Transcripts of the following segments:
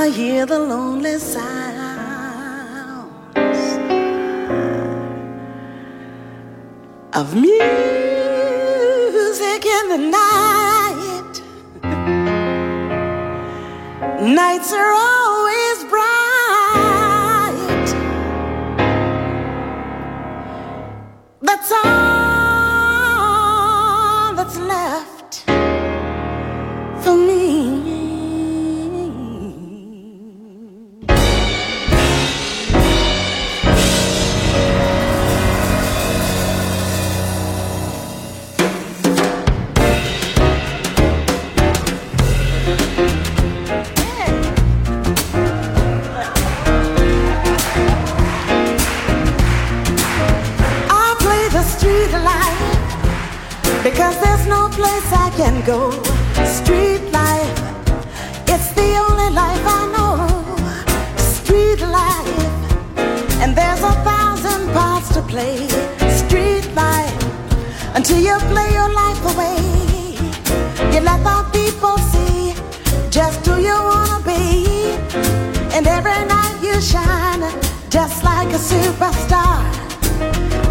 I hear the lonely sounds of music in the night. Nights are always can go. Street life, it's the only life I know. Street life, and there's a thousand parts to play. Street life, until you play your life away. You let the people see just who you wanna be. And every night you shine just like a superstar.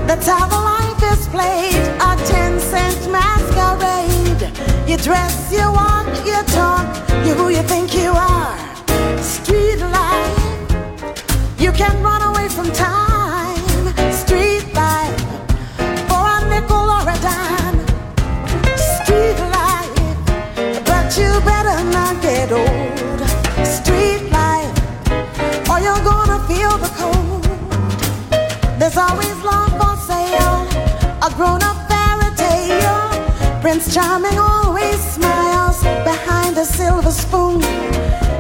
That's how the life is played. A You dress, you walk, you talk, you who you think you are. Street life, you can run away from time. Street life, for a nickel or a dime. Street life, but you better not get old. Street life, or you're gonna feel the cold. There's always love Prince Charming always smiles behind a silver spoon.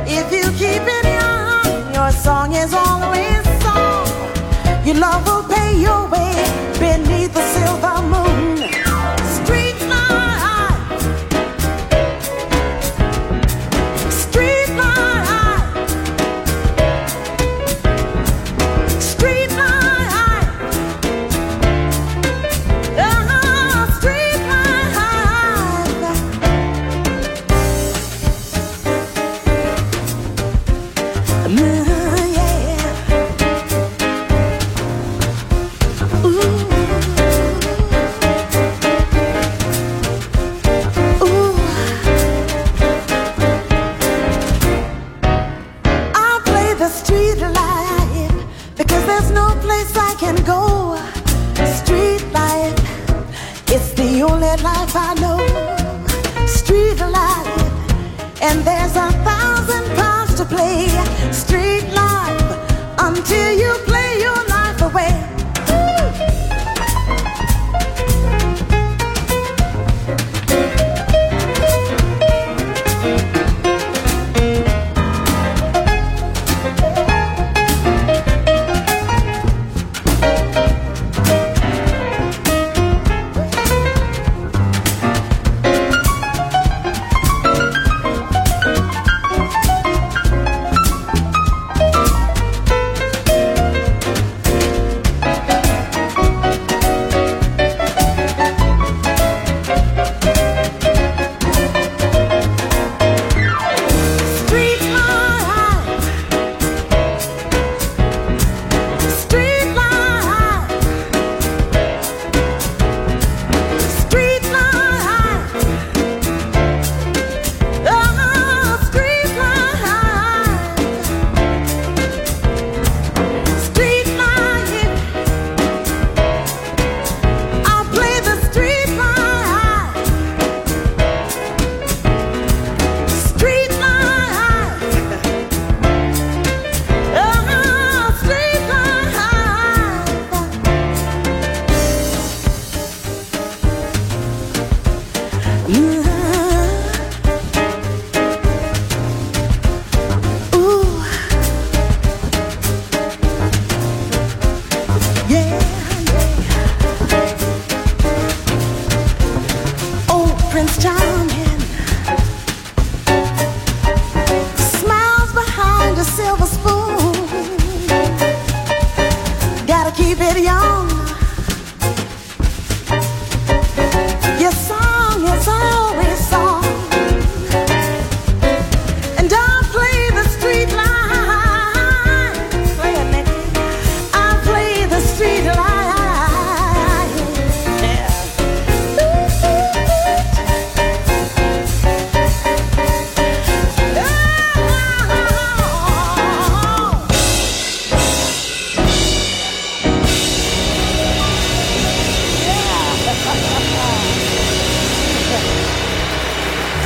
If you keep it young, your song is always song. Your love will pay your way beneath the silver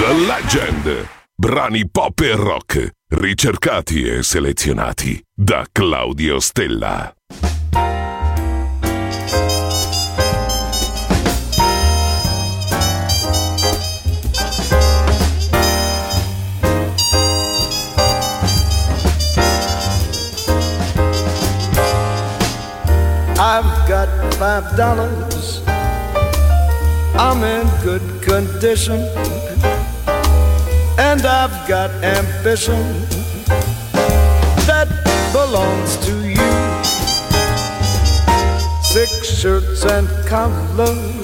The Legend. Brani pop e rock, ricercati e selezionati da Claudio Stella. I've got five dollars. I'm in good condition. And I've got ambition that belongs to you. Six shirts and collars,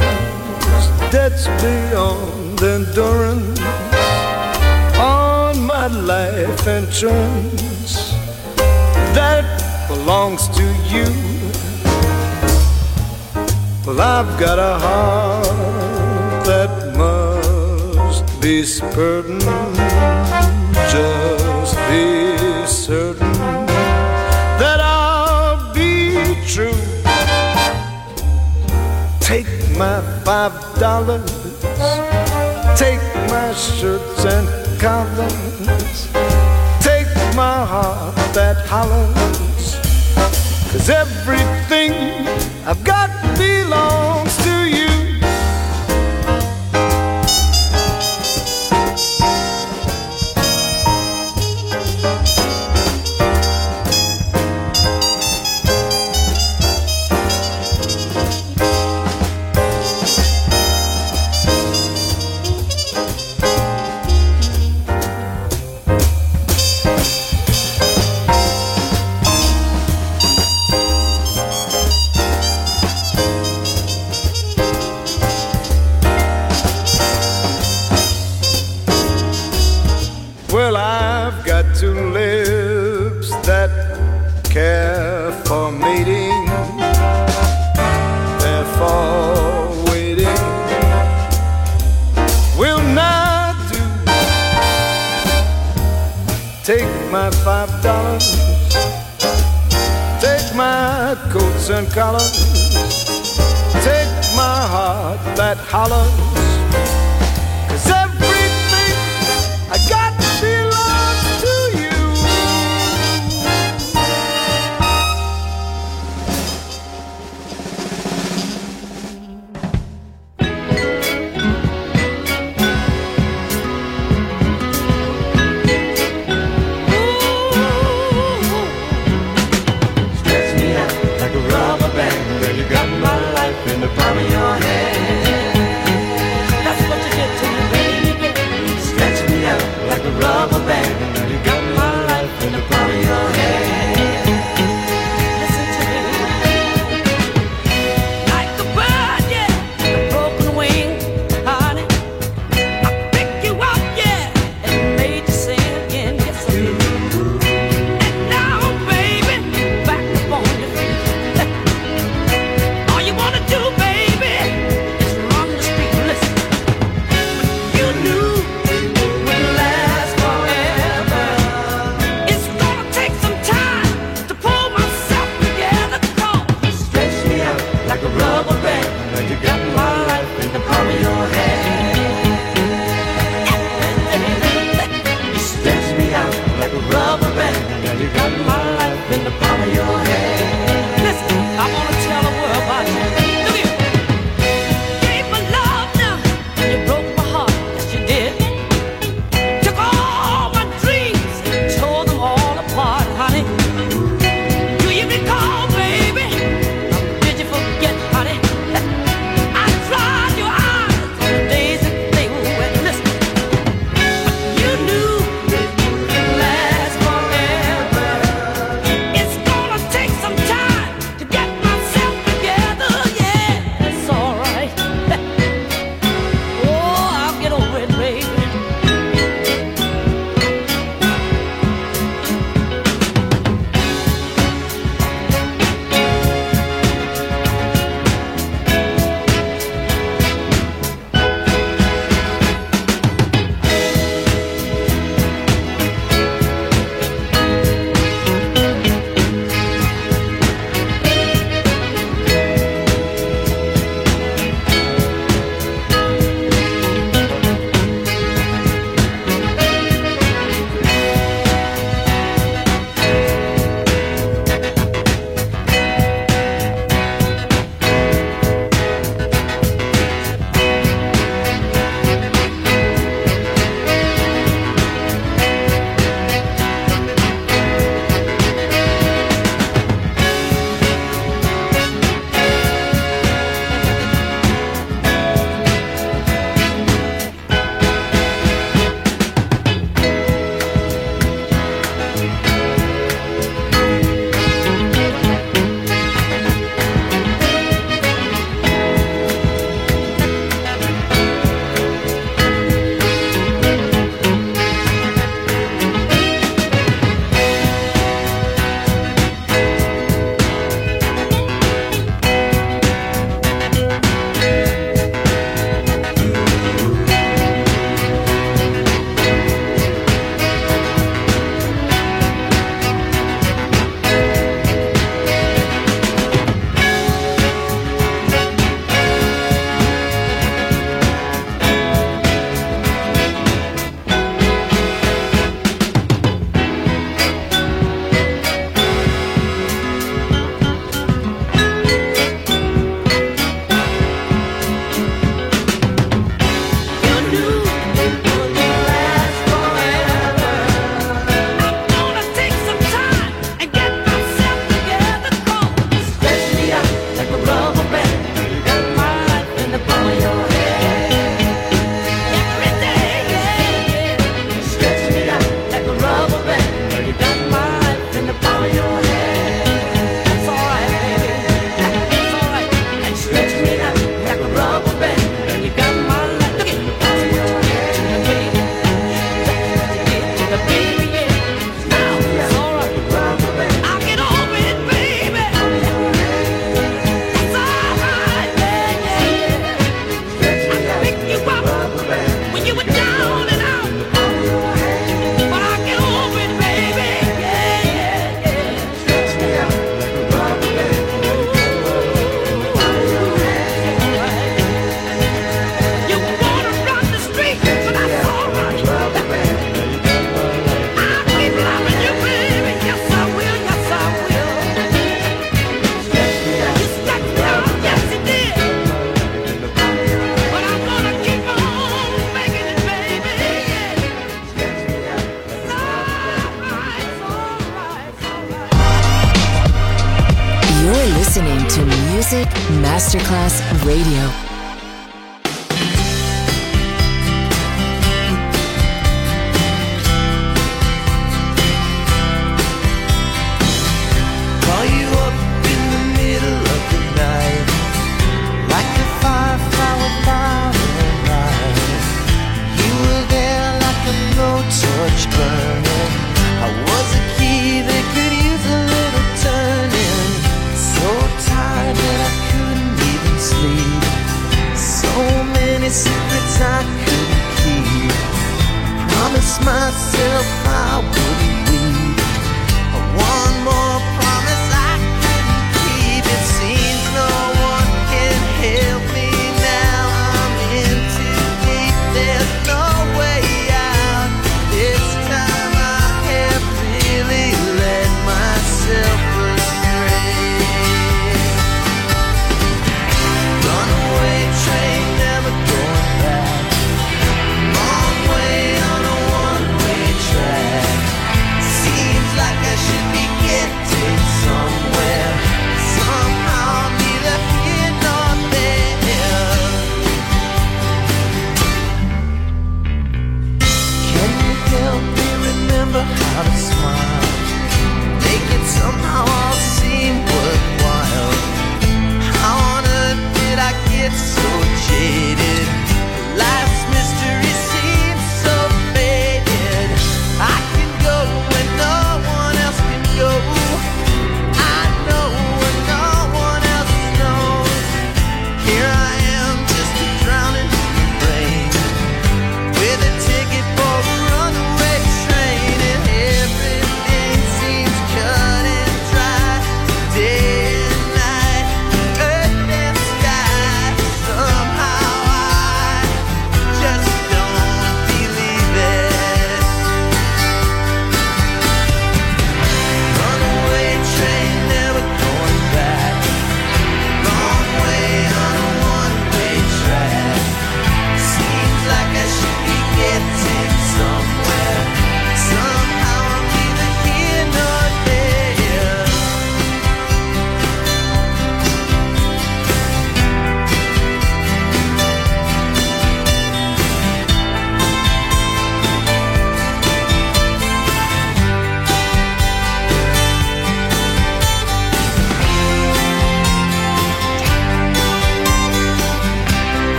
debts beyond endurance. On my life insurance that belongs to you. Well, I've got a heart that this burden. just be certain that I'll be true. Take my five dollars, take my shirts and collars, take my heart that hollers, cause everything I've got belongs. Masterclass Radio.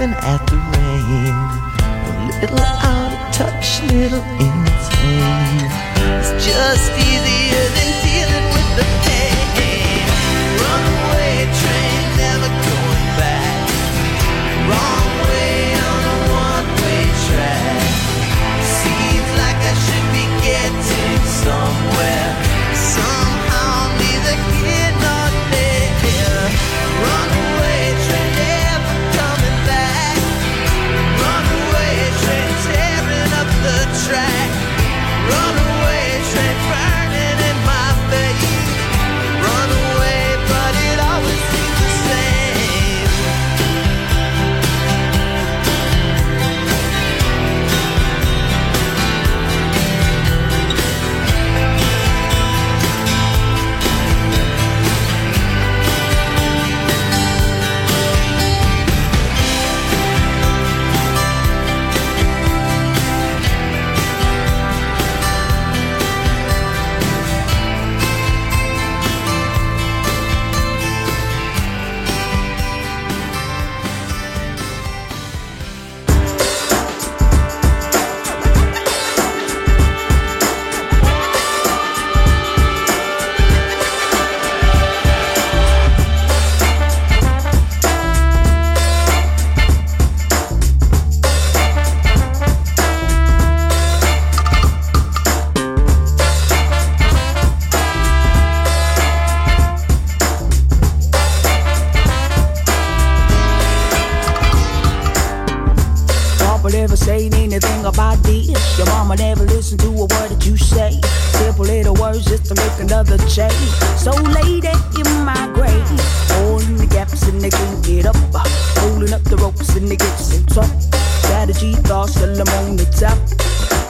Laughing at saying anything about this. Your mama never listened to a word that you say. Simple little words just to make another change. So lady in my grave, holding the gaps and they can't get up. Holding up the ropes and they get some top. Strategy, thoughts, till I'm on the top.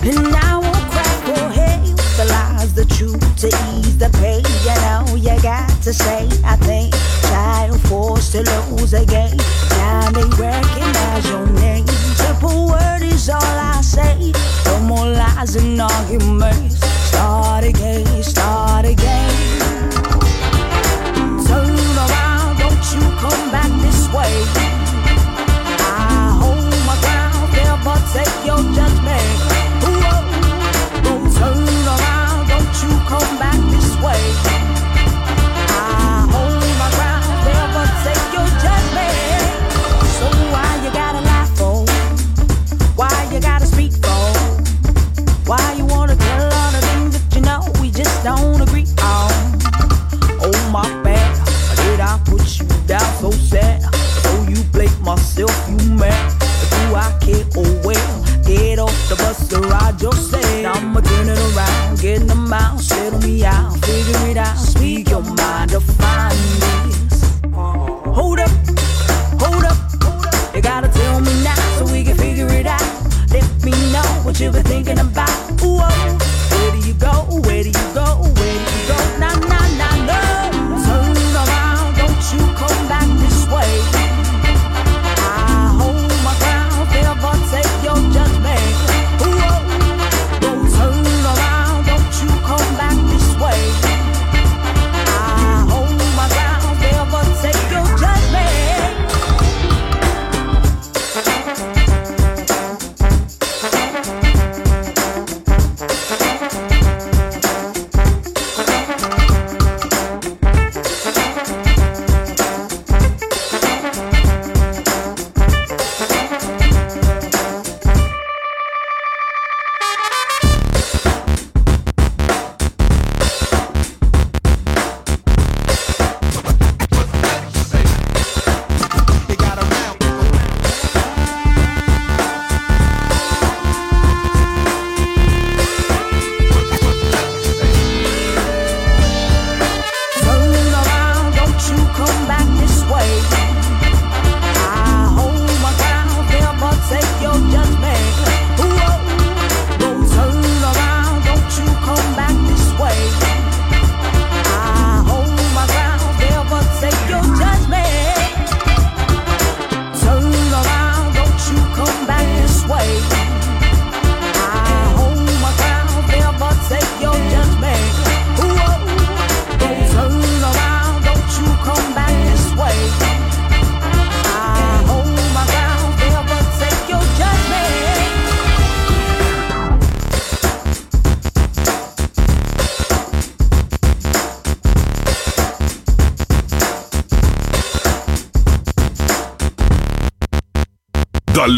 And I won't crack for hey, the lies, the truth to ease the pain. You know you got to say, I think, child forced to lose again. Now they recognize your name. Simple word is all I say. No more lies and arguments. Start again, start again. Turn around, don't you come back this way. I hold my ground, never take your